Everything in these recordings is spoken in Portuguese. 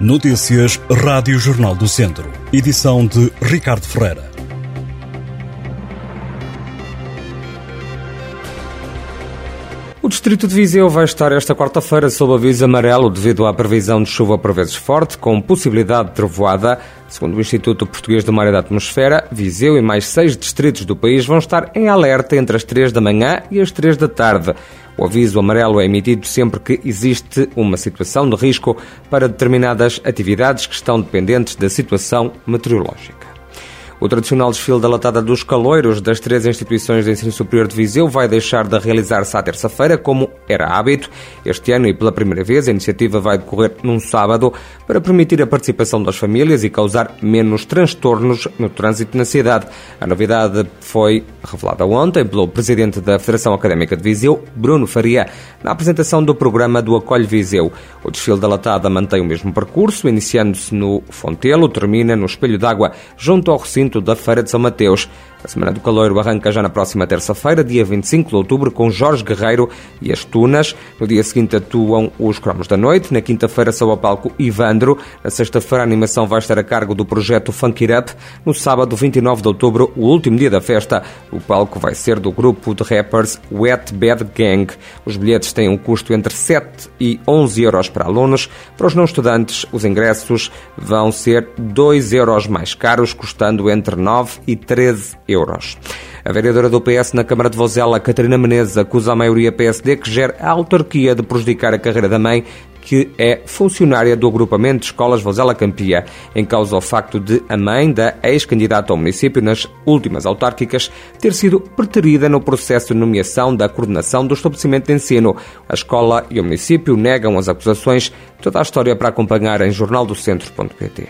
Notícias Rádio Jornal do Centro. Edição de Ricardo Ferreira. O distrito de Viseu vai estar esta quarta-feira sob aviso amarelo devido à previsão de chuva por vezes forte, com possibilidade de trovoada. Segundo o Instituto Português do Mar e da Atmosfera, Viseu e mais seis distritos do país vão estar em alerta entre as três da manhã e as três da tarde. O aviso amarelo é emitido sempre que existe uma situação de risco para determinadas atividades que estão dependentes da situação meteorológica. O tradicional desfile da Latada dos Caloiros das três instituições de ensino superior de Viseu vai deixar de realizar-se à terça-feira, como era hábito. Este ano, e pela primeira vez, a iniciativa vai decorrer num sábado para permitir a participação das famílias e causar menos transtornos no trânsito na cidade. A novidade foi revelada ontem pelo presidente da Federação Académica de Viseu, Bruno Faria, na apresentação do programa do Acolhe Viseu. O desfile da Latada mantém o mesmo percurso, iniciando-se no Fontelo, termina no Espelho d'Água, junto ao recinto da Feira de São Mateus. A Semana do Caloiro arranca já na próxima terça-feira, dia 25 de outubro, com Jorge Guerreiro e as Tunas. No dia seguinte atuam os Cromos da Noite. Na quinta-feira são ao palco Ivandro. Na sexta-feira a animação vai estar a cargo do projeto Funk It Up. No sábado, 29 de outubro, o último dia da festa, o palco vai ser do grupo de rappers Wet Bad Gang. Os bilhetes têm um custo entre 7 e 11 euros para alunos. Para os não estudantes, os ingressos vão ser 2 euros mais caros, custando entre 9 e 13 euros. A vereadora do PS na Câmara de Vozela, Catarina Menezes, acusa a maioria PSD que gera a autarquia de prejudicar a carreira da mãe que é funcionária do agrupamento de escolas Vozela Campia, em causa o facto de a mãe da ex-candidata ao município nas últimas autárquicas ter sido preterida no processo de nomeação da coordenação do estabelecimento de ensino. A escola e o município negam as acusações. Toda a história para acompanhar em jornaldocentro.pt.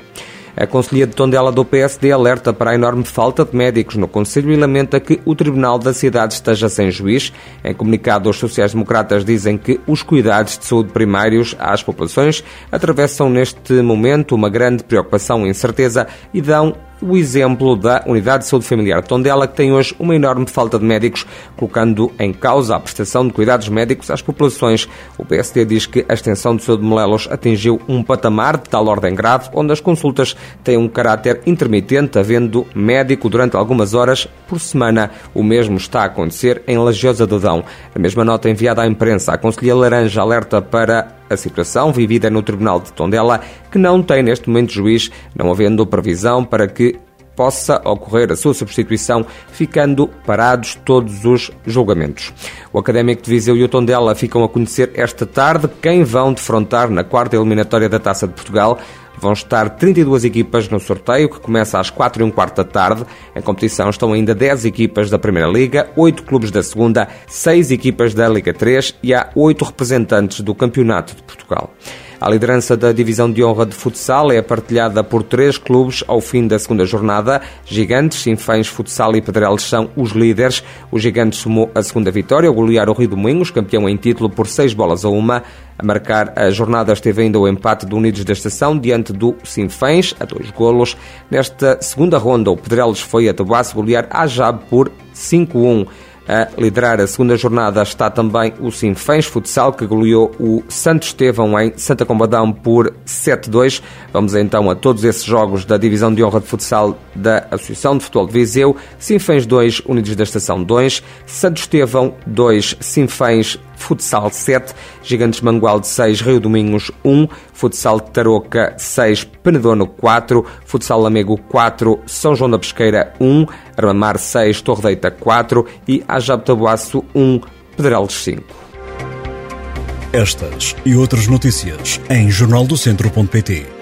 A Conselhia de Tondela do PSD alerta para a enorme falta de médicos no Conselho e lamenta que o Tribunal da cidade esteja sem juiz. Em comunicado, os sociais-democratas dizem que os cuidados de saúde primários às populações atravessam neste momento uma grande preocupação e incerteza e dão o exemplo da Unidade de Saúde Familiar de Tondela, que tem hoje uma enorme falta de médicos, colocando em causa a prestação de cuidados médicos às populações. O PSD diz que a extensão de saúde de Molelos atingiu um patamar de tal ordem grave, onde as consultas têm um caráter intermitente, havendo médico durante algumas horas por semana. O mesmo está a acontecer em Lagiosa do Dão. A mesma nota enviada à imprensa, a Conselhia Laranja alerta para a situação vivida no Tribunal de Tondela, que não tem neste momento juiz, não havendo previsão para que possa ocorrer a sua substituição, ficando parados todos os julgamentos. O Académico de Viseu e o Tondela ficam a conhecer esta tarde quem vão defrontar na quarta eliminatória da Taça de Portugal. Vão estar 32 equipas no sorteio, que começa às 4 e um quarto da tarde. Em competição estão ainda 10 equipas da Primeira Liga, 8 clubes da Segunda, 6 equipas da Liga 3 e há 8 representantes do Campeonato de Portugal. A liderança da divisão de honra de futsal é partilhada por três clubes ao fim da segunda jornada. Gigantes, Sinfãs, Futsal e Pedrelos são os líderes. O Gigantes somou a segunda vitória ao golear o Rio do Moinhos, campeão em título por seis bolas a uma. A marcar a jornada esteve ainda o empate do Unidos da Estação diante do Sinfãs, a dois golos. Nesta segunda ronda, o Pedrelos foi a Tabuaço golear a Jab por 5-1. A liderar a segunda jornada está também o Sinfãs Futsal, que goleou o Santo Estevão em Santa Combadão por 7-2. Vamos então a todos esses jogos da Divisão de Honra de Futsal da Associação de Futebol de Viseu. Sinfãs 2, Unidos da Estação 2. Santo Estevão 2, Sinfãs Futsal 7, Gigantes Mangual de 6, Rio Domingos 1, Futsal Tarouca 6, Penedono 4, Futsal Lamego 4, São João da Pesqueira 1, Armamar 6, Torredeita 4 e Ajab Tabuaço 1, Pedreiros 5. Estas e outras notícias em jornaldocentro.pt